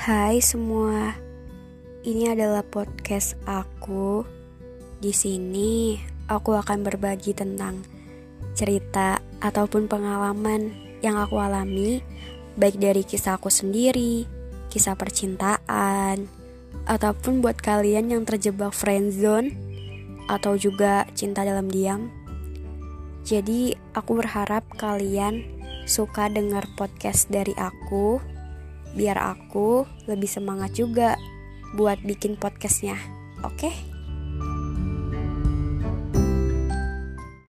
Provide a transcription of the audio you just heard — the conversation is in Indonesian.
Hai semua, ini adalah podcast aku. Di sini aku akan berbagi tentang cerita ataupun pengalaman yang aku alami, baik dari kisah aku sendiri, kisah percintaan, ataupun buat kalian yang terjebak friendzone atau juga cinta dalam diam. Jadi, aku berharap kalian suka dengar podcast dari aku biar aku lebih semangat juga buat bikin podcastnya. Oke? Okay?